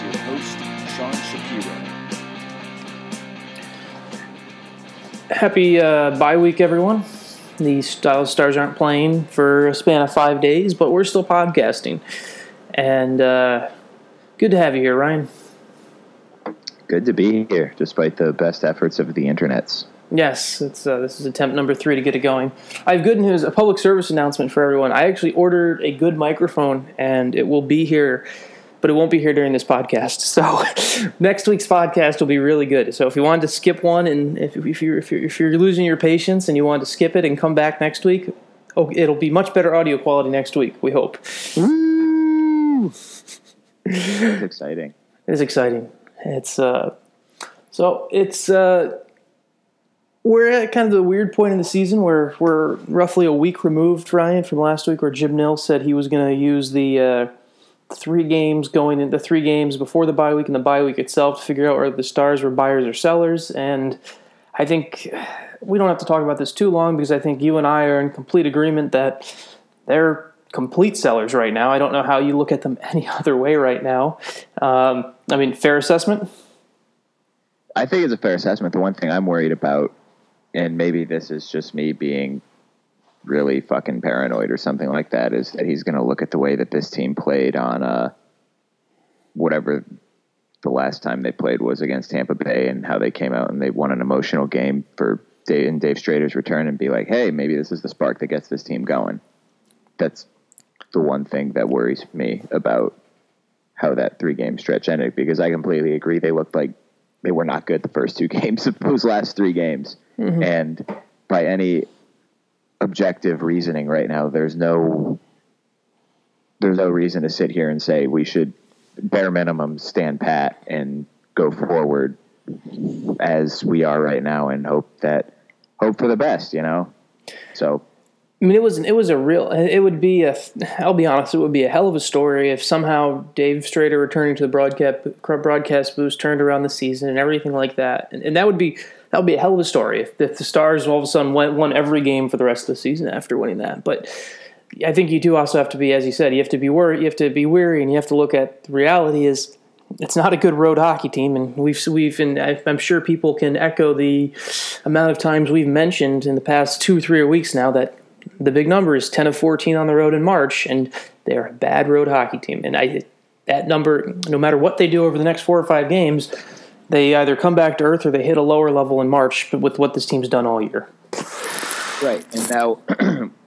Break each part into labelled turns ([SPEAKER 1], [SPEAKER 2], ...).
[SPEAKER 1] is your host, Sean Shapiro.
[SPEAKER 2] Happy uh, bye week, everyone. The Dallas Stars aren't playing for a span of five days, but we're still podcasting. And uh, good to have you here, Ryan.
[SPEAKER 3] Good to be here, despite the best efforts of the internets.
[SPEAKER 2] Yes, it's uh, this is attempt number three to get it going. I have good news, a public service announcement for everyone. I actually ordered a good microphone, and it will be here, but it won't be here during this podcast. So next week's podcast will be really good. So if you wanted to skip one, and if, if you're if you're if you're losing your patience and you want to skip it and come back next week, oh, it'll be much better audio quality next week. We hope.
[SPEAKER 3] Woo! That's exciting.
[SPEAKER 2] It is exciting. It's uh, so it's uh, we're at kind of the weird point in the season where we're roughly a week removed, Ryan, from last week, where Jim Nill said he was going to use the uh, three games going into three games before the bye week and the bye week itself to figure out whether the Stars were buyers or sellers. And I think we don't have to talk about this too long because I think you and I are in complete agreement that they're complete sellers right now. I don't know how you look at them any other way right now. Um, I mean, fair assessment.
[SPEAKER 3] I think it's a fair assessment. The one thing I'm worried about, and maybe this is just me being really fucking paranoid or something like that, is that he's going to look at the way that this team played on uh, whatever the last time they played was against Tampa Bay and how they came out and they won an emotional game for Dave, in Dave Strader's return and be like, hey, maybe this is the spark that gets this team going. That's the one thing that worries me about how that three game stretch ended because I completely agree. They looked like they were not good the first two games of those last three games. Mm-hmm. And by any objective reasoning right now, there's no there's no reason to sit here and say we should bare minimum stand pat and go forward as we are right now and hope that hope for the best, you know. So
[SPEAKER 2] I mean, it was it was a real. It would be a. I'll be honest. It would be a hell of a story if somehow Dave Strader returning to the broadcast broadcast booth turned around the season and everything like that. And, and that would be that would be a hell of a story if, if the Stars all of a sudden won, won every game for the rest of the season after winning that. But I think you do also have to be, as you said, you have to be worried. You have to be weary, and you have to look at the reality is it's not a good road hockey team, and we've we've and I'm sure people can echo the amount of times we've mentioned in the past two three weeks now that the big number is 10 of 14 on the road in March, and they're a bad road hockey team. And I, that number, no matter what they do over the next four or five games, they either come back to earth or they hit a lower level in March with what this team's done all year.
[SPEAKER 3] Right, and now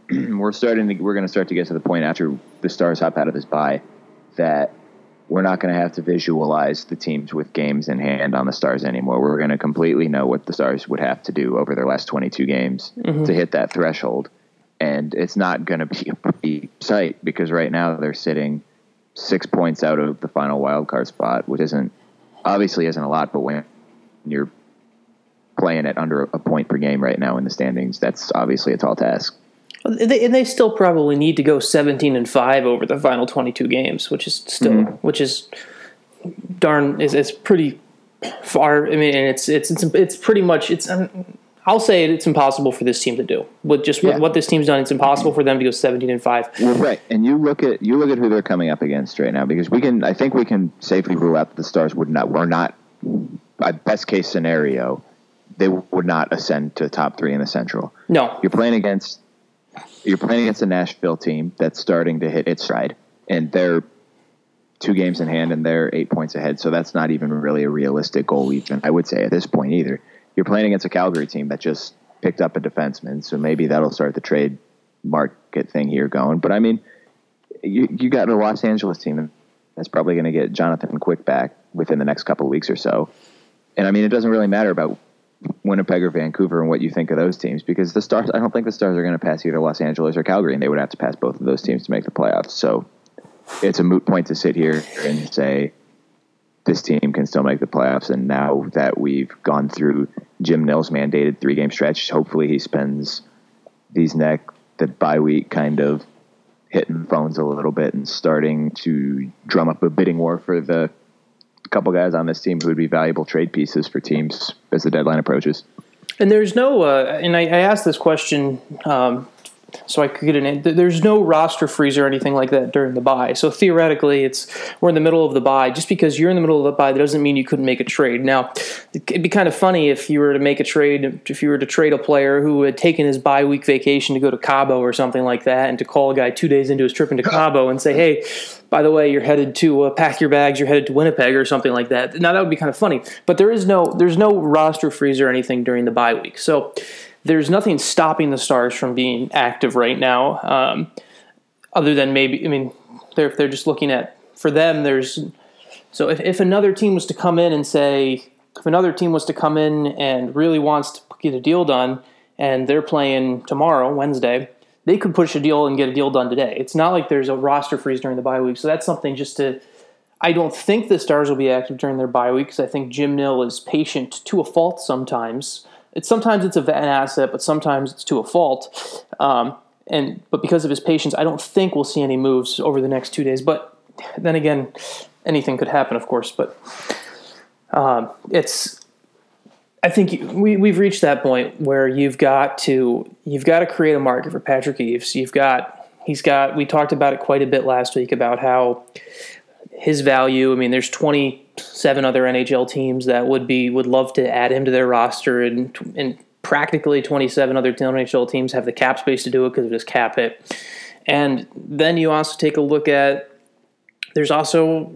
[SPEAKER 3] we're starting to we're going to start to get to the point after the Stars hop out of this bye that we're not going to have to visualize the teams with games in hand on the Stars anymore. We're going to completely know what the Stars would have to do over their last 22 games mm-hmm. to hit that threshold and it's not going to be a pretty sight because right now they're sitting six points out of the final wild card spot, which isn't obviously isn't a lot, but when you're playing at under a point per game right now in the standings, that's obviously a tall task.
[SPEAKER 2] And they, and they still probably need to go 17 and five over the final 22 games, which is still mm-hmm. which is darn is it's pretty far. I mean, it's it's it's it's pretty much it's. I'll say it, it's impossible for this team to do. With just yeah. what this team's done, it's impossible for them to go 17 and 5.
[SPEAKER 3] Well, right. And you look at you look at who they're coming up against right now because we can I think we can safely rule out that the Stars would not We're not a best case scenario they would not ascend to the top 3 in the Central.
[SPEAKER 2] No.
[SPEAKER 3] You're playing against you're playing against a Nashville team that's starting to hit its stride and they're two games in hand and they're 8 points ahead, so that's not even really a realistic goal even I would say at this point either you're playing against a Calgary team that just picked up a defenseman, so maybe that'll start the trade market thing here going. But I mean, you you got a Los Angeles team that's probably going to get Jonathan Quick back within the next couple weeks or so. And I mean, it doesn't really matter about Winnipeg or Vancouver and what you think of those teams because the Stars. I don't think the Stars are going to pass either Los Angeles or Calgary, and they would have to pass both of those teams to make the playoffs. So it's a moot point to sit here and say this team can still make the playoffs. And now that we've gone through Jim Nill's mandated three game stretch, hopefully he spends these neck the bye week kind of hitting phones a little bit and starting to drum up a bidding war for the couple guys on this team who would be valuable trade pieces for teams as the deadline approaches.
[SPEAKER 2] And there's no, uh, and I, I, asked this question um, so I could get an. There's no roster freeze or anything like that during the bye. So theoretically, it's we're in the middle of the bye. Just because you're in the middle of the bye, that doesn't mean you couldn't make a trade. Now, it'd be kind of funny if you were to make a trade, if you were to trade a player who had taken his bye week vacation to go to Cabo or something like that, and to call a guy two days into his trip into Cabo and say, "Hey, by the way, you're headed to uh, pack your bags. You're headed to Winnipeg or something like that." Now that would be kind of funny. But there is no there's no roster freeze or anything during the bye week. So there's nothing stopping the Stars from being active right now, um, other than maybe I mean they're they're just looking at for them. There's so if if another team was to come in and say if another team was to come in and really wants to get a deal done and they're playing tomorrow Wednesday, they could push a deal and get a deal done today. It's not like there's a roster freeze during the bye week, so that's something just to. I don't think the Stars will be active during their bye week because I think Jim Nill is patient to a fault sometimes it's sometimes it's a, an asset, but sometimes it's to a fault. Um, and but because of his patience, I don't think we'll see any moves over the next two days. But then again, anything could happen, of course. But um, it's I think we we've reached that point where you've got to you've got to create a market for Patrick Eaves. You've got he's got we talked about it quite a bit last week about how his value. I mean, there's 27 other NHL teams that would be would love to add him to their roster, and and practically 27 other NHL teams have the cap space to do it because of his cap hit. And then you also take a look at there's also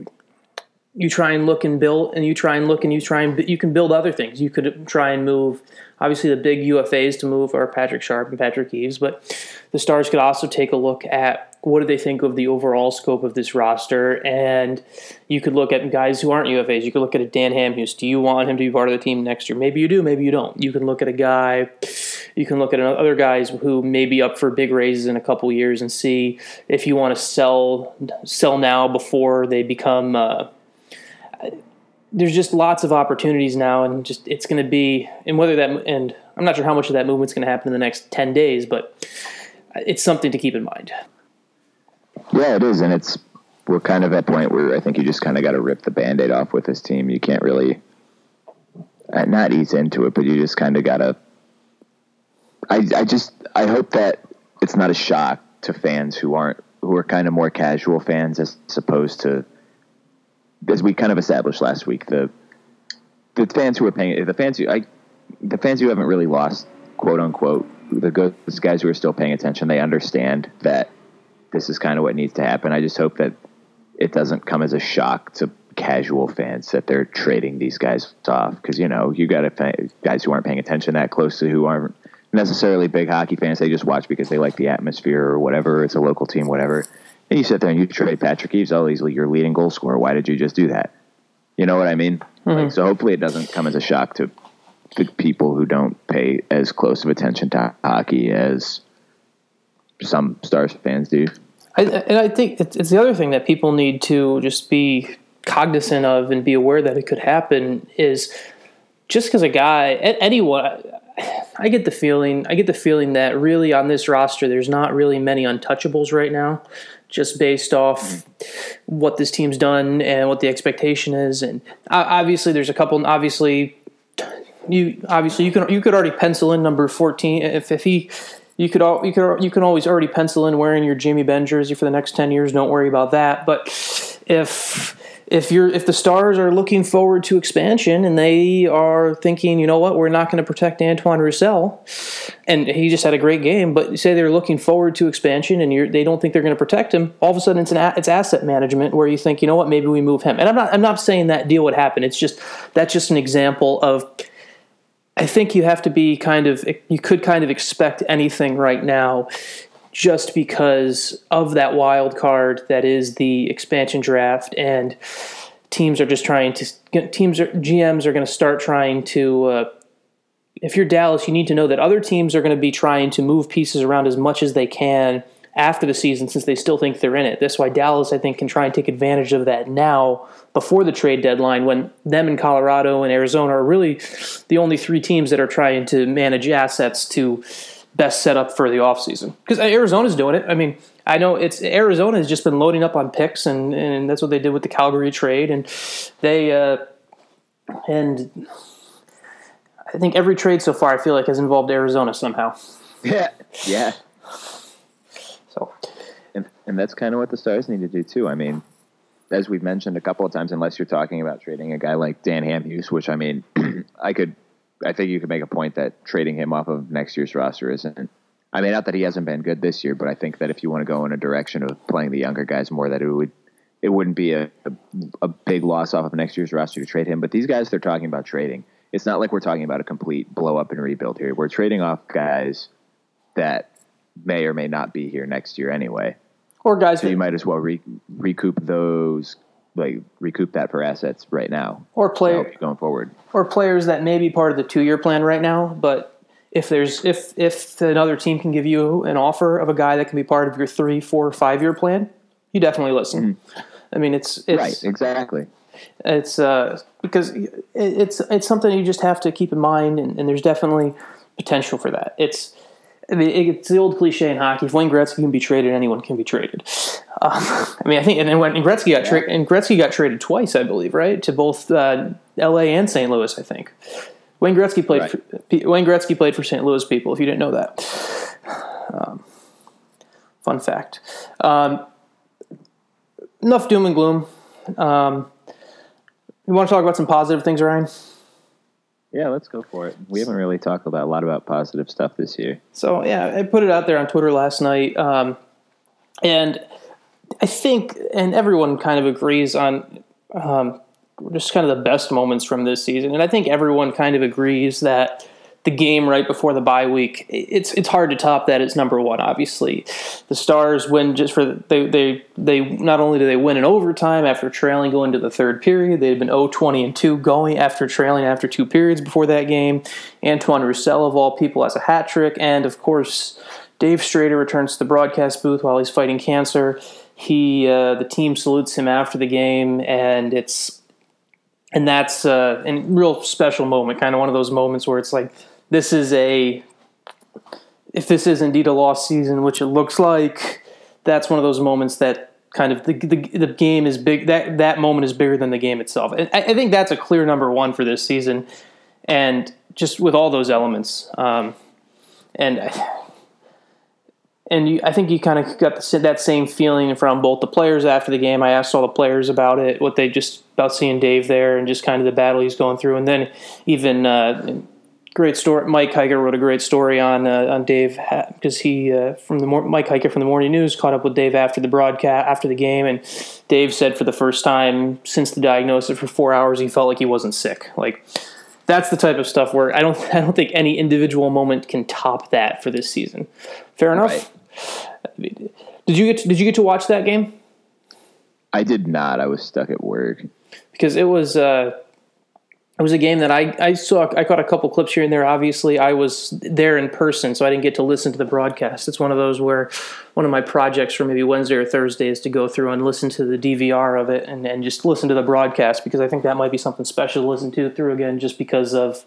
[SPEAKER 2] you try and look and build and you try and look and you try and you can build other things. You could try and move obviously the big UFAs to move are Patrick Sharp and Patrick Eaves, but the Stars could also take a look at what do they think of the overall scope of this roster, and you could look at guys who aren't UFAs. You could look at a Dan Hamhuis. Do you want him to be part of the team next year? Maybe you do, maybe you don't. You can look at a guy. You can look at other guys who may be up for big raises in a couple years and see if you want to sell sell now before they become. Uh, there's just lots of opportunities now, and just it's going to be and whether that and I'm not sure how much of that movement's going to happen in the next ten days, but it's something to keep in mind.
[SPEAKER 3] Yeah, it is, and it's we're kind of at a point where I think you just kind of got to rip the band-aid off with this team. You can't really uh, not ease into it, but you just kind of got to. I I just I hope that it's not a shock to fans who aren't who are kind of more casual fans as opposed to as we kind of established last week the the fans who are paying the fans who I the fans who haven't really lost quote unquote the guys who are still paying attention they understand that this is kind of what needs to happen. I just hope that it doesn't come as a shock to casual fans that they're trading these guys off because you know you got guys who aren't paying attention that close to who aren't necessarily big hockey fans. They just watch because they like the atmosphere or whatever. It's a local team, whatever. And you sit there and you trade Patrick Eaves. Oh, he's your leading goal scorer. Why did you just do that? You know what I mean? Mm-hmm. Like, so hopefully it doesn't come as a shock to the people who don't pay as close of attention to hockey as some Stars fans do.
[SPEAKER 2] I, and I think it's, it's the other thing that people need to just be cognizant of and be aware that it could happen is just because a guy, anyone, I get the feeling, I get the feeling that really on this roster, there's not really many untouchables right now, just based off mm. what this team's done and what the expectation is. And uh, obviously, there's a couple. Obviously, you obviously you can you could already pencil in number 14 if if he you could all, you could you can always already pencil in wearing your Jamie Benn jersey for the next ten years. Don't worry about that. But if if you're if the Stars are looking forward to expansion and they are thinking, you know what, we're not going to protect Antoine Roussel, and he just had a great game, but say they're looking forward to expansion and they don't think they're going to protect him, all of a sudden it's an it's asset management where you think, you know what, maybe we move him. And I'm not I'm not saying that deal would happen. It's just that's just an example of I think you have to be kind of, you could kind of expect anything right now just because of that wild card that is the expansion draft and teams are just trying to teams are GMs are going to start trying to uh, if you're Dallas you need to know that other teams are going to be trying to move pieces around as much as they can after the season since they still think they're in it. That's why Dallas, I think, can try and take advantage of that now before the trade deadline when them and Colorado and Arizona are really the only three teams that are trying to manage assets to best setup for the offseason. Because Arizona's doing it. I mean, I know it's Arizona has just been loading up on picks, and, and that's what they did with the Calgary trade. And they, uh, and I think every trade so far, I feel like, has involved Arizona somehow.
[SPEAKER 3] Yeah, yeah.
[SPEAKER 2] So,
[SPEAKER 3] and, and that's kind of what the Stars need to do too. I mean, as we've mentioned a couple of times, unless you're talking about trading a guy like Dan Hamhuis, which I mean, I could, I think you could make a point that trading him off of next year's roster isn't. I mean, not that he hasn't been good this year, but I think that if you want to go in a direction of playing the younger guys more, that it would, it wouldn't be a, a, a big loss off of next year's roster to trade him. But these guys they're talking about trading, it's not like we're talking about a complete blow up and rebuild here. We're trading off guys that may or may not be here next year anyway.
[SPEAKER 2] Or guys,
[SPEAKER 3] so you might as well re- recoup those, like recoup that for assets right now,
[SPEAKER 2] or player
[SPEAKER 3] going forward,
[SPEAKER 2] or players that may be part of the two year plan right now. But if there's if if another team can give you an offer of a guy that can be part of your three, four, five year plan, you definitely listen. Mm-hmm. I mean, it's, it's
[SPEAKER 3] right, exactly.
[SPEAKER 2] It's uh, because it's it's something you just have to keep in mind, and, and there's definitely potential for that. It's I mean, it's the old cliche in hockey: if Wayne Gretzky can be traded, anyone can be traded. Um, I mean, I think, and then when and Gretzky got tra- and Gretzky got traded twice, I believe, right, to both uh, L.A. and St. Louis. I think Wayne Gretzky played. Right. For, Wayne Gretzky played for St. Louis. People, if you didn't know that, um, fun fact. Um, enough doom and gloom. Um, you want to talk about some positive things, Ryan?
[SPEAKER 3] Yeah, let's go for it. We haven't really talked about a lot about positive stuff this year.
[SPEAKER 2] So yeah, I put it out there on Twitter last night, um, and I think, and everyone kind of agrees on um, just kind of the best moments from this season, and I think everyone kind of agrees that the game right before the bye week, it's it's hard to top that. It's number one, obviously. The Stars win just for they they they not only do they win in overtime after trailing going to the third period, they had been 0-20 and two going after trailing after two periods before that game. Antoine Roussel of all people has a hat trick, and of course Dave Strader returns to the broadcast booth while he's fighting cancer. He uh, the team salutes him after the game, and it's and that's uh, a real special moment, kind of one of those moments where it's like this is a if this is indeed a lost season, which it looks like, that's one of those moments that kind of the, the, the game is big. That that moment is bigger than the game itself. I, I, think that's a clear number one for this season, and just with all those elements, um, and and you, I think you kind of got the, that same feeling from both the players after the game. I asked all the players about it, what they just about seeing Dave there, and just kind of the battle he's going through, and then even. Uh, great story. Mike Heika wrote a great story on uh, on Dave because he uh, from the Mike Heika from the Morning News caught up with Dave after the broadcast after the game, and Dave said for the first time since the diagnosis for four hours he felt like he wasn't sick. Like that's the type of stuff where I don't I don't think any individual moment can top that for this season. Fair enough. Right. Did you get to, did you get to watch that game?
[SPEAKER 3] I did not. I was stuck at work
[SPEAKER 2] because it was. Uh, it was a game that I, I saw I caught a couple clips here and there. Obviously, I was there in person, so I didn't get to listen to the broadcast. It's one of those where one of my projects for maybe Wednesday or Thursday is to go through and listen to the DVR of it and, and just listen to the broadcast because I think that might be something special to listen to through again, just because of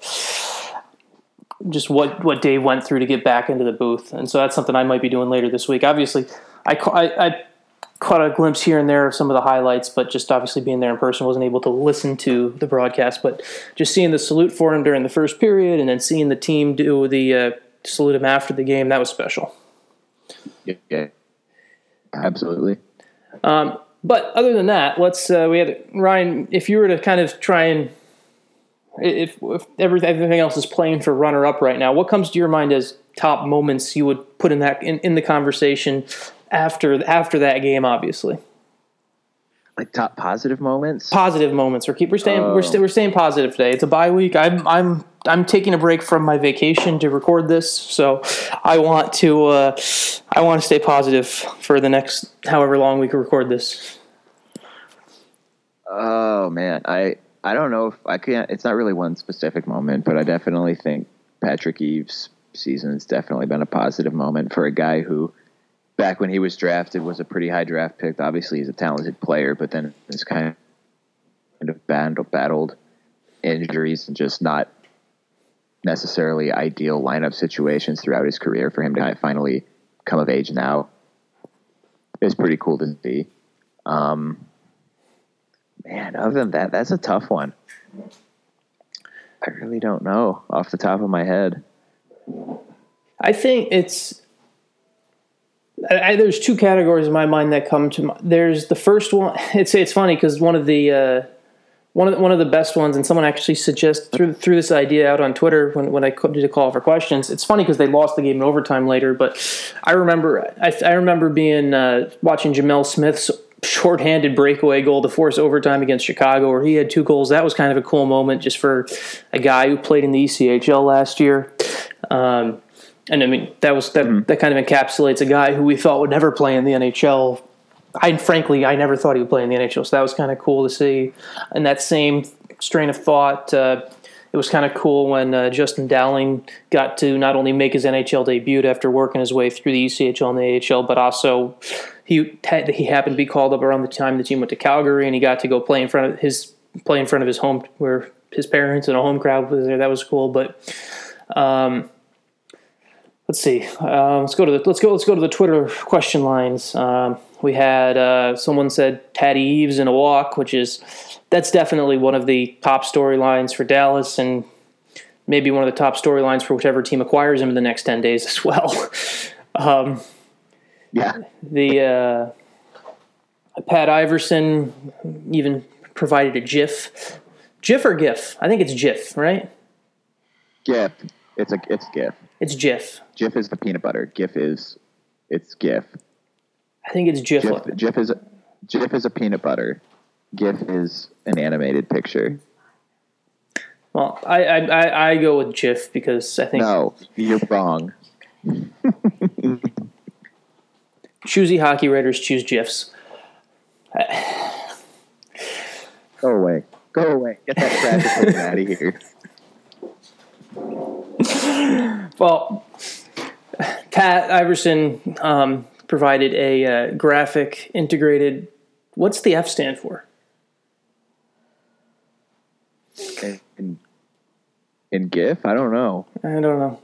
[SPEAKER 2] just what what Dave went through to get back into the booth. And so that's something I might be doing later this week. Obviously, I, I, I caught a glimpse here and there of some of the highlights, but just obviously being there in person wasn't able to listen to the broadcast. But just seeing the salute for him during the first period and then seeing the team do the uh, salute him after the game, that was special.
[SPEAKER 3] Yeah, yeah. absolutely.
[SPEAKER 2] Um, but other than that, let's uh, we had Ryan. If you were to kind of try and if, if everything else is playing for runner up right now, what comes to your mind as top moments you would put in that in, in the conversation after after that game, obviously.
[SPEAKER 3] Like top positive moments.
[SPEAKER 2] Positive moments. We're keep we're staying oh. we're, st- we're staying positive today. It's a bye week. I'm I'm I'm taking a break from my vacation to record this, so I want to uh, I want to stay positive for the next however long we can record this.
[SPEAKER 3] Oh man, I I don't know if I can't. It's not really one specific moment, but I definitely think Patrick Eaves' season has definitely been a positive moment for a guy who back when he was drafted was a pretty high draft pick. Obviously, he's a talented player, but then it's kind of battled, battled injuries and just not necessarily ideal lineup situations throughout his career for him to finally come of age now. It's pretty cool to see. Um, man, other than that, that's a tough one. I really don't know off the top of my head.
[SPEAKER 2] I think it's I, there's two categories in my mind that come to mind. There's the first one. It's it's funny because one of the uh, one of the, one of the best ones, and someone actually suggested threw threw this idea out on Twitter when when I did a call for questions. It's funny because they lost the game in overtime later, but I remember I, I remember being uh, watching Gemel Smith's shorthanded breakaway goal to force overtime against Chicago, where he had two goals. That was kind of a cool moment just for a guy who played in the ECHL last year. Um, and I mean that was that, mm-hmm. that kind of encapsulates a guy who we thought would never play in the NHL. I frankly I never thought he would play in the NHL, so that was kind of cool to see. And that same strain of thought, uh, it was kind of cool when uh, Justin Dowling got to not only make his NHL debut after working his way through the ECHL and the AHL, but also he he happened to be called up around the time the team went to Calgary, and he got to go play in front of his play in front of his home where his parents and a home crowd was there. That was cool, but. Um, let's see. Um, let's go to the let's go let's go to the Twitter question lines. Um, we had uh, someone said Tatty Eaves in a walk, which is that's definitely one of the top storylines for Dallas, and maybe one of the top storylines for whichever team acquires him in the next ten days as well. um,
[SPEAKER 3] yeah.
[SPEAKER 2] The uh, Pat Iverson even provided a GIF. GIF or GIF? I think it's GIF, right?
[SPEAKER 3] GIF. It's a it's GIF.
[SPEAKER 2] It's GIF.
[SPEAKER 3] GIF is the peanut butter. GIF is it's GIF.
[SPEAKER 2] I think it's GIF.
[SPEAKER 3] GIF, GIF is GIF is a peanut butter. GIF is an animated picture.
[SPEAKER 2] Well, I I, I go with GIF because I think
[SPEAKER 3] no, you're wrong.
[SPEAKER 2] Choosy hockey writers choose GIFs.
[SPEAKER 3] Go away. Go away. Get that trash out of here.
[SPEAKER 2] Well, Pat Iverson um, provided a uh, graphic integrated. What's the F stand for?
[SPEAKER 3] In, in GIF? I don't know.
[SPEAKER 2] I don't know.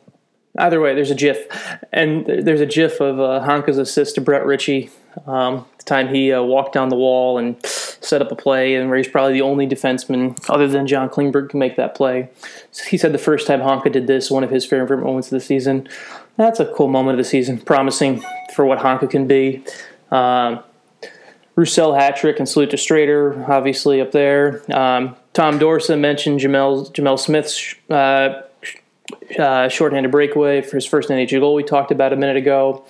[SPEAKER 2] Either way, there's a GIF, and there's a GIF of uh, Honka's assist to Brett Ritchie. Um, the time he uh, walked down the wall and set up a play, and where he's probably the only defenseman other than John Klingberg to make that play. So he said the first time Honka did this, one of his favorite moments of the season. That's a cool moment of the season, promising for what Honka can be. Um, Roussel hat trick and salute to Strader, obviously up there. Um, Tom Dorsa mentioned Gemel Gemel Smith's uh, uh, shorthanded breakaway for his first NHL goal we talked about a minute ago.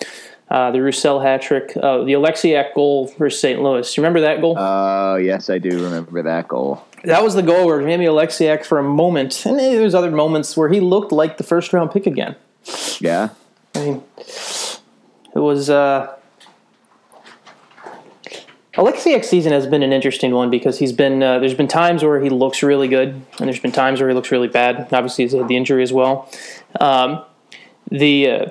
[SPEAKER 2] Uh, the Roussel hat trick, uh, the Oleksiak goal for St. Louis. You remember that goal?
[SPEAKER 3] Oh, uh, yes, I do remember that goal.
[SPEAKER 2] That was the goal where maybe Oleksiak for a moment, and there's other moments where he looked like the first round pick again.
[SPEAKER 3] Yeah.
[SPEAKER 2] I mean, it was. Uh, Oleksiak's season has been an interesting one because he's been uh, there's been times where he looks really good and there's been times where he looks really bad. Obviously, he's had the injury as well. Um, the uh,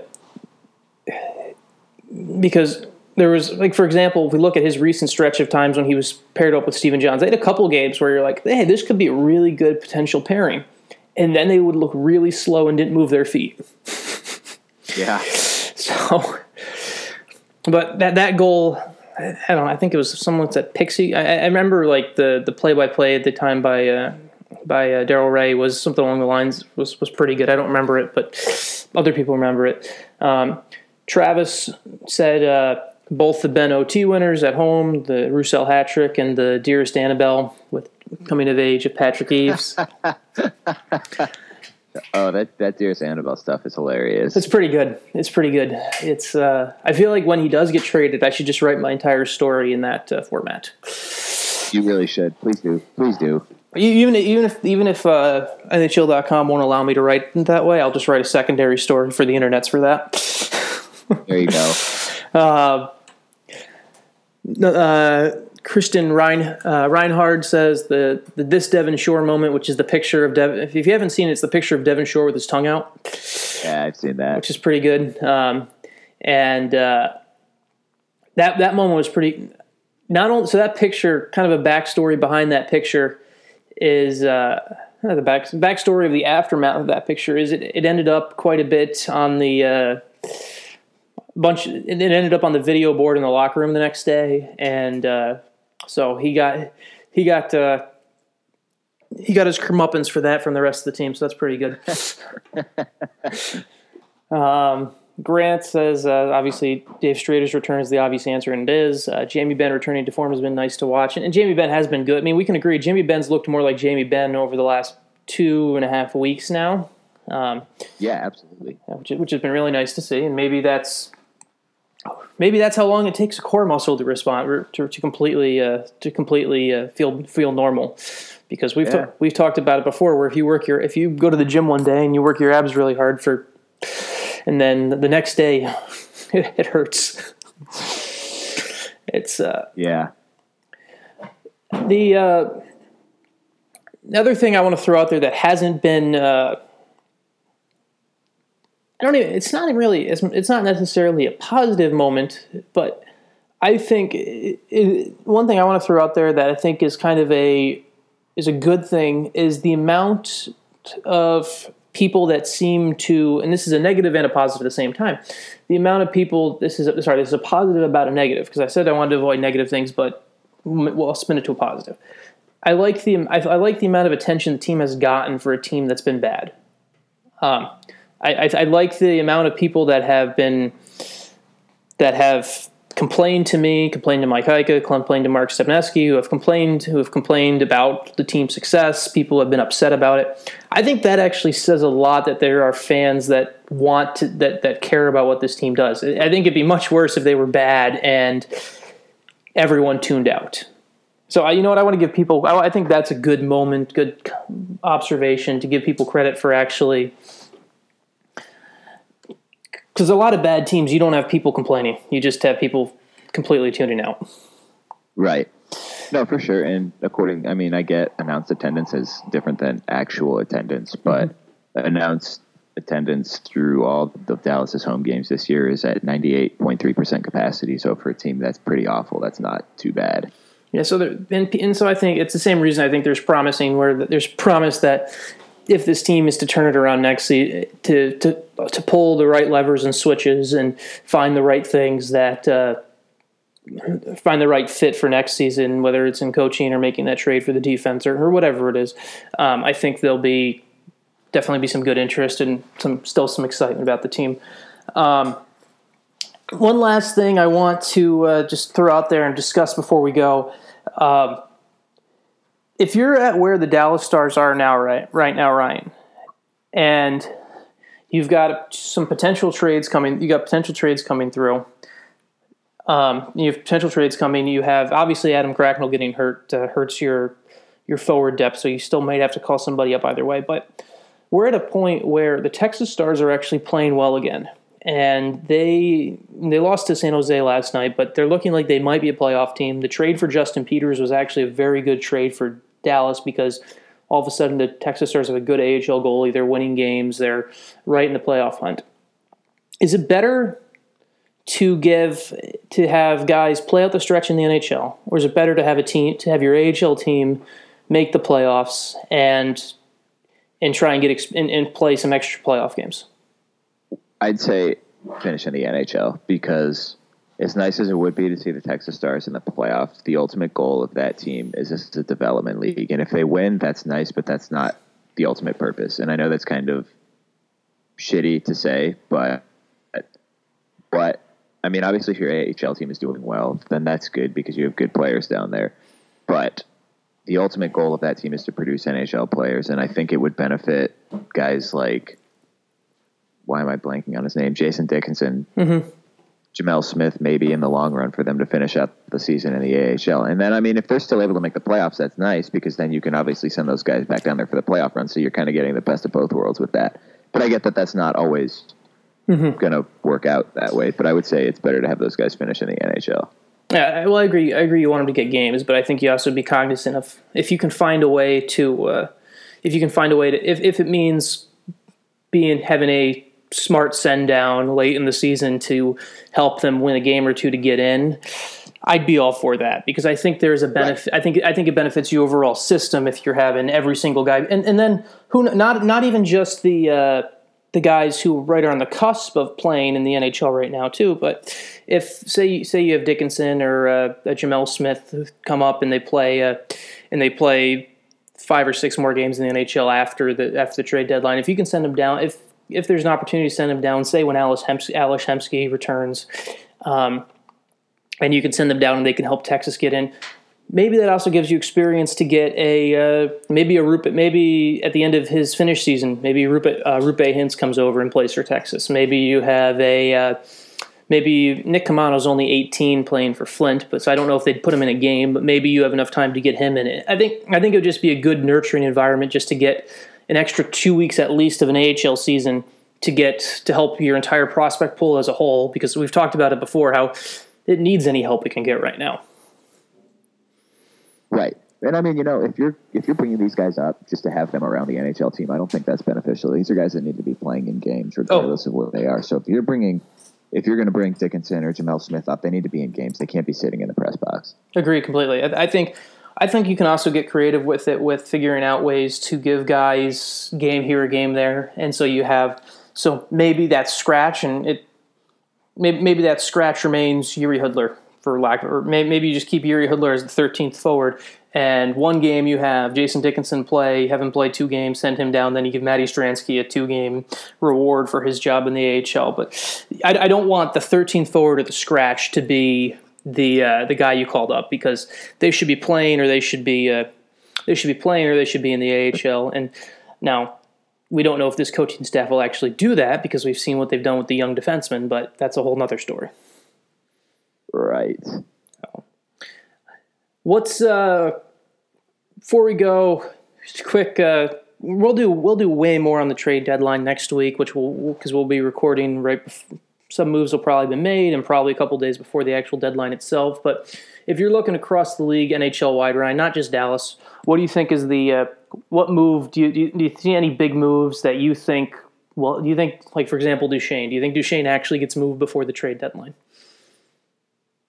[SPEAKER 2] because there was like for example, if we look at his recent stretch of times when he was paired up with Stephen Johns, they had a couple games where you're like, hey, this could be a really good potential pairing, and then they would look really slow and didn't move their feet.
[SPEAKER 3] yeah.
[SPEAKER 2] So, but that that goal, I don't know. I think it was someone said Pixie. I, I remember like the the play by play at the time by. Uh, by uh, Daryl Reaugh was something along the lines was was pretty good. I don't remember it, but other people remember it. Um, Travis said uh, both the Benn OT winners at home, the Roussel hat trick, and the Dearest Annabelle with coming of age of Patrick Eaves.
[SPEAKER 3] oh, that that Dearest Annabelle stuff is hilarious.
[SPEAKER 2] It's pretty good. It's pretty good. It's. Uh, I feel like when he does get traded, I should just write my entire story in that uh, format.
[SPEAKER 3] You really should. Please do. Please do.
[SPEAKER 2] Even even if even if uh, NHL.com won't allow me to write that way, I'll just write a secondary story for the internets for that.
[SPEAKER 3] There you go.
[SPEAKER 2] uh, uh, Kristen Rein, uh, Reinhard says the, the this Devin Shore moment, which is the picture of Devin. If you haven't seen it, it's the picture of Devin Shore with his tongue out.
[SPEAKER 3] Yeah, I've seen that,
[SPEAKER 2] which is pretty good. Um, and uh, that that moment was pretty. Not only so that picture, kind of a backstory behind that picture is uh, the back backstory of the aftermath of that picture is it, it ended up quite a bit on the uh, bunch. It ended up on the video board in the locker room the next day, and uh, so he got he got uh, he got his comeuppance for that from the rest of the team. So that's pretty good. um, Grant says, uh, obviously, Dave Strader's return is the obvious answer, and it is. Uh, Jamie Benn returning to form has been nice to watch. And, and Jamie Benn has been good. I mean, we can agree. Jamie Benn's looked more like Jamie Benn over the last two and a half weeks now. Um,
[SPEAKER 3] yeah, absolutely.
[SPEAKER 2] Which, which has been really nice to see. And maybe that's maybe that's how long it takes a core muscle to respond to, to completely uh, to completely uh, feel feel normal. Because we've yeah. ta- we've talked about it before where if you work your if you go to the gym one day and you work your abs really hard for and then the next day it, it hurts. It's uh
[SPEAKER 3] yeah.
[SPEAKER 2] the uh another thing I want to throw out there that hasn't been uh don't even. It's not really. It's, it's not necessarily a positive moment, but I think it, it, one thing I want to throw out there that I think is kind of a is a good thing is the amount of people that seem to, and this is a negative and a positive at the same time. The amount of people. This is a, sorry. This is a positive about a negative because I said I wanted to avoid negative things, but well, I'll spin it to a positive. I like the I, I like the amount of attention the team has gotten for a team that's been bad. Um, I, I, I like the amount of people that have been that have complained to me, complained to Mike Heika, complained to Mark Stepneski, who have complained, who have complained about the team's success. People have been upset about it. I think that actually says a lot that there are fans that want to that that care about what this team does. I think it'd be much worse if they were bad and everyone tuned out. So you know what I want to give people. I think that's a good moment, good observation to give people credit for actually because a lot of bad teams, you don't have people complaining. You just have people completely tuning out.
[SPEAKER 3] Right. No, for sure. And according, I mean, I get announced attendance is different than actual attendance, but mm-hmm. announced attendance through all of Dallas's home games this year is at 98.3% capacity. So for a team that's pretty awful, that's not too bad.
[SPEAKER 2] Yeah, so there, and, and so I think it's the same reason I think there's promising where there's promise that if this team is to turn it around next to to to pull the right levers and switches and find the right things that uh, find the right fit for next season, whether it's in coaching or making that trade for the defense or, or whatever it is, um, I think there'll be definitely be some good interest and some still some excitement about the team. Um, one last thing I want to uh, just throw out there and discuss before we go. Um, if you're at where the Dallas Stars are now, right, right now, Ryan, and you've got some potential trades coming, you got potential trades coming through. Um, you have potential trades coming. You have obviously Adam Cracknell getting hurt uh, hurts your your forward depth, so you still might have to call somebody up either way. But we're at a point where the Texas Stars are actually playing well again, and they they lost to San Jose last night, but they're looking like they might be a playoff team. The trade for Justin Peters was actually a very good trade for Dallas because all of a sudden the Texas Stars have a good AHL goalie. They're winning games. They're right in the playoff hunt. Is it better to give to have guys play out the stretch in the NHL, or is it better to have a team to have your AHL team make the playoffs and and try and get and, and play some extra playoff games?
[SPEAKER 3] I'd say finish in the NHL because as nice as it would be to see the Texas Stars in the playoffs, the ultimate goal of that team is just a development league. And if they win, that's nice, but that's not the ultimate purpose. And I know that's kind of shitty to say, but but I mean, obviously, if your AHL team is doing well, then that's good because you have good players down there. But the ultimate goal of that team is to produce NHL players, and I think it would benefit guys like why am I blanking on his name? Jason Dickinson.
[SPEAKER 2] Mm-hmm
[SPEAKER 3] Gemel Smith maybe in the long run for them to finish up the season in the AHL. And then, I mean, if they're still able to make the playoffs, that's nice because then you can obviously send those guys back down there for the playoff run. So you're kind of getting the best of both worlds with that. But I get that that's not always mm-hmm. going to work out that way. But I would say it's better to have those guys finish in the NHL.
[SPEAKER 2] Yeah, well, I agree. I agree. You want them to get games, but I think you also be cognizant of if you can find a way to, uh, if you can find a way to, if, if it means being having a smart send down late in the season to help them win a game or two to get in, I'd be all for that because I think there's a benefit. Right. I think I think it benefits your overall system if you're having every single guy, and and then who not not even just the. Uh, the guys who right are on the cusp of playing in the NHL right now too. But if say say you have Dickinson or uh, Gemel Smith come up and they play uh, and they play five or six more games in the NHL after the after the trade deadline, if you can send them down, if if there's an opportunity to send him down, say when Alice Hems- Ales Hemsky returns, um, and you can send them down and they can help Texas get in. Maybe that also gives you experience to get a uh, maybe a Roope maybe at the end of his finish season maybe Roope uh, Roope Hintz comes over and plays for Texas. Maybe you have a uh, maybe Nick Caamano's only 18 playing for Flint, but so I don't know if they'd put him in a game. But maybe you have enough time to get him in it. I think I think it would just be a good nurturing environment just to get an extra two weeks at least of an AHL season to get to help your entire prospect pool as a whole because we've talked about it before how it needs any help it can get right now.
[SPEAKER 3] Right. And I mean, you know, if you're if you're bringing these guys up just to have them around the NHL team, I don't think that's beneficial. These are guys that need to be playing in games regardless oh. of where they are. So if you're bringing if you're going to bring Dickinson or Gemel Smith up, they need to be in games. They can't be sitting in the press box.
[SPEAKER 2] Agree completely. I, I think I think you can also get creative with it with figuring out ways to give guys game here or game there, and so you have so maybe that scratch and it maybe, maybe that scratch remains Yuri Hudler for lack of, or maybe you just keep Yuri Hudler as the 13th forward. And one game you have Jason Dickinson play, have him play two games, send him down. Then you give Matty Stransky a two game reward for his job in the AHL. But I, I don't want the 13th forward at the scratch to be the uh, the guy you called up because they should be playing or they should be uh, they should be playing or they should be in the AHL. And now we don't know if this coaching staff will actually do that because we've seen what they've done with the young defensemen, but that's a whole nother story.
[SPEAKER 3] Right.
[SPEAKER 2] What's uh before we go, quick uh we'll do we'll do way more on the trade deadline next week, which we'll because we'll be recording right some moves will probably be made and probably a couple days before the actual deadline itself. But if you're looking across the league, NHL wide, Ryan, not just Dallas, what do you think is the uh, what move do you, do you, do you see any big moves that you think? Well, do you think, like for example, Duchene? Do you think Duchene actually gets moved before the trade deadline?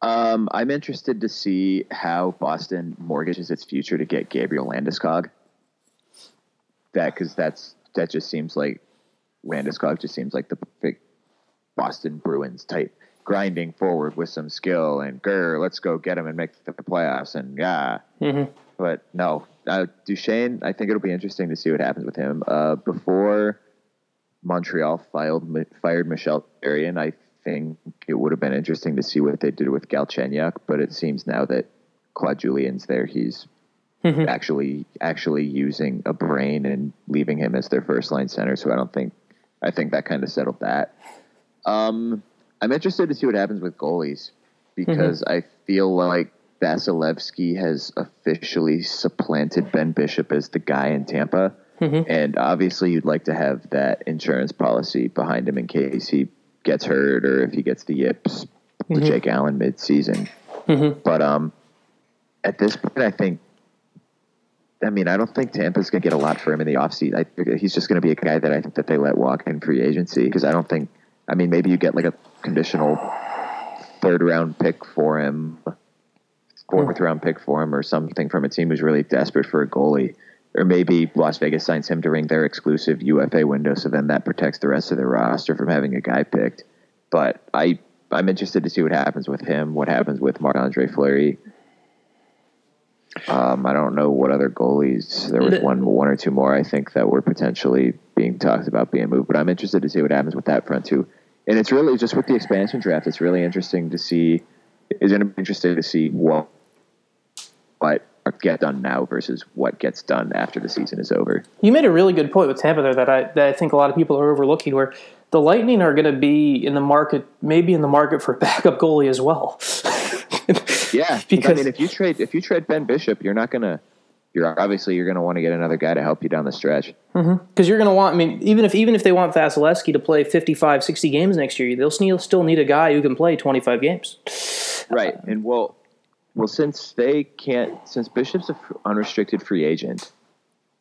[SPEAKER 3] Um, I'm interested to see how Boston mortgages its future to get Gabriel Landeskog. That because that's that just seems like Landeskog just seems like the perfect Boston Bruins type grinding forward with some skill and grr, let's go get him and make the playoffs and yeah. Mm-hmm. But no, uh, Duchene, I think it'll be interesting to see what happens with him. Uh, before Montreal filed, fired Michel Therrien, I think it would have been interesting to see what they did with Galchenyuk, but it seems now that Claude Julien's there, he's mm-hmm. actually actually using a brain and leaving him as their first line center. So I don't think I think that kind of settled that. Um, I'm interested to see what happens with goalies because mm-hmm. I feel like Vasilevskiy has officially supplanted Ben Bishop as the guy in Tampa. Mm-hmm. And obviously, you'd like to have that insurance policy behind him in case he gets hurt or if he gets the yips mm-hmm. to Jake Allen mid-season. Mm-hmm. But um, at this point, I think. I mean, I don't think Tampa's going to get a lot for him in the offseason. I, he's just going to be a guy that I think that they let walk in free agency because I don't think. I mean, maybe you get like a conditional third round pick for him, fourth round pick for him, or something from a team who's really desperate for a goalie. Or maybe Las Vegas signs him during their exclusive UFA window, so then that protects the rest of their roster from having a guy picked. But I I'm interested to see what happens with him, what happens with Marc Andre Fleury. Um, I don't know what other goalies. There was one, one or two more I think that were potentially being talked about being moved, but I'm interested to see what happens with that front too. And it's really just with the expansion draft. It's really interesting to see. Is it interesting to see what what get done now versus what gets done after the season is over.
[SPEAKER 2] You made a really good point with Tampa there that I that I think a lot of people are overlooking. Where the Lightning are going to be in the market, maybe in the market for a backup goalie as well.
[SPEAKER 3] yeah, because I mean, if you trade if you trade Ben Bishop, you're not going to. You're obviously you're going to want to get another guy to help you down the stretch.
[SPEAKER 2] Because mm-hmm. you're going to want. I mean, even if even if they want Vasilevskiy to play 55, 60 games next year, they'll still need a guy who can play 25 games.
[SPEAKER 3] Right, and well, well, since they can't, since Bishop's an unrestricted free agent,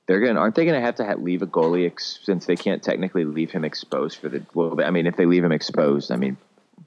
[SPEAKER 3] they're gonna aren't they gonna have to have, leave a goalie ex, since they can't technically leave him exposed for the well? I mean, if they leave him exposed, I mean,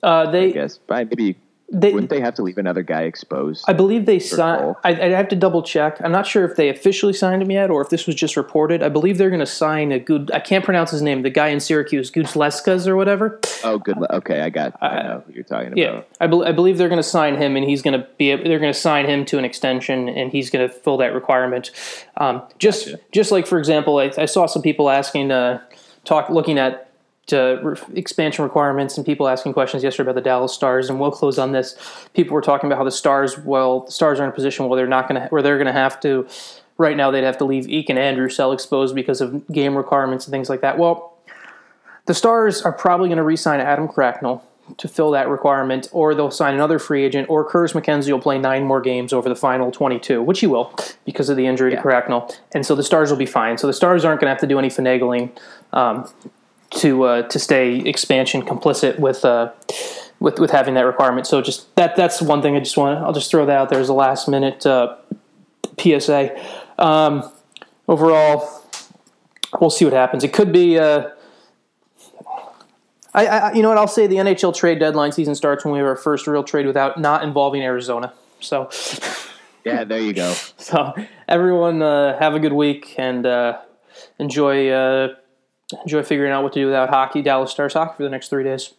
[SPEAKER 2] uh, they
[SPEAKER 3] I guess maybe they, Wouldn't they have to leave another guy exposed?
[SPEAKER 2] I believe they signed. I, I have to double check. I'm not sure if they officially signed him yet or if this was just reported. I believe they're going to sign a good. I can't pronounce his name. The guy in Syracuse, Gudleskas or whatever.
[SPEAKER 3] Oh, good. Okay, I got. I know who you're talking about.
[SPEAKER 2] Yeah, I, be, I believe they're going to sign him, and he's going to be. They're going to sign him to an extension, and he's going to fill that requirement. Um, just, gotcha. just like for example, I, I saw some people asking, uh, talk, looking at uh, re- expansion requirements and people asking questions yesterday about the Dallas Stars, and we'll close on this. People were talking about how the Stars, well, the Stars are in a position where they're not going to, where they're going to have to. Right now, they'd have to leave Eek and Andrew Sell exposed because of game requirements and things like that. Well, the Stars are probably going to re-sign Adam Cracknell to fill that requirement, or they'll sign another free agent, or Curtis McKenzie will play nine more games over the final 22, which he will because of the injury
[SPEAKER 3] Yeah.
[SPEAKER 2] to Cracknell. And so the Stars will be fine. So the Stars aren't going to have to do any finagling um, to uh, to stay expansion complicit with. Uh, with, with having that requirement, so just that that's one thing I just want. I'll just throw that out there as a last minute uh, PSA. Um, overall, we'll see what happens. It could be. Uh, I, I, you know what? I'll say the NHL trade deadline season starts when we have our first real trade without not involving Arizona. So,
[SPEAKER 3] Yeah, there you go.
[SPEAKER 2] so everyone uh, have a good week and uh, enjoy uh, enjoy figuring out what to do without hockey, Dallas Stars hockey for the next three days.